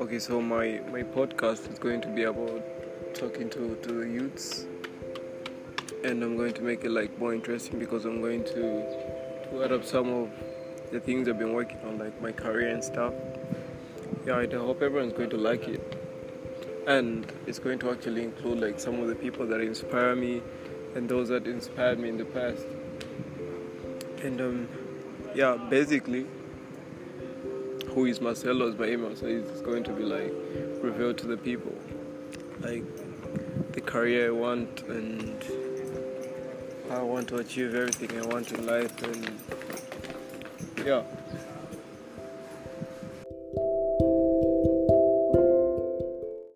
Okay, so my my podcast is going to be about talking to to the youths, and I'm going to make it like more interesting because I'm going to to add up some of the things I've been working on, like my career and stuff. Yeah, I hope everyone's going to like it, and it's going to actually include like some of the people that inspire me, and those that inspired me in the past. And um, yeah, basically who is Marcelo email, so it's going to be like revealed to the people, like the career I want and I want to achieve everything I want in life, and yeah.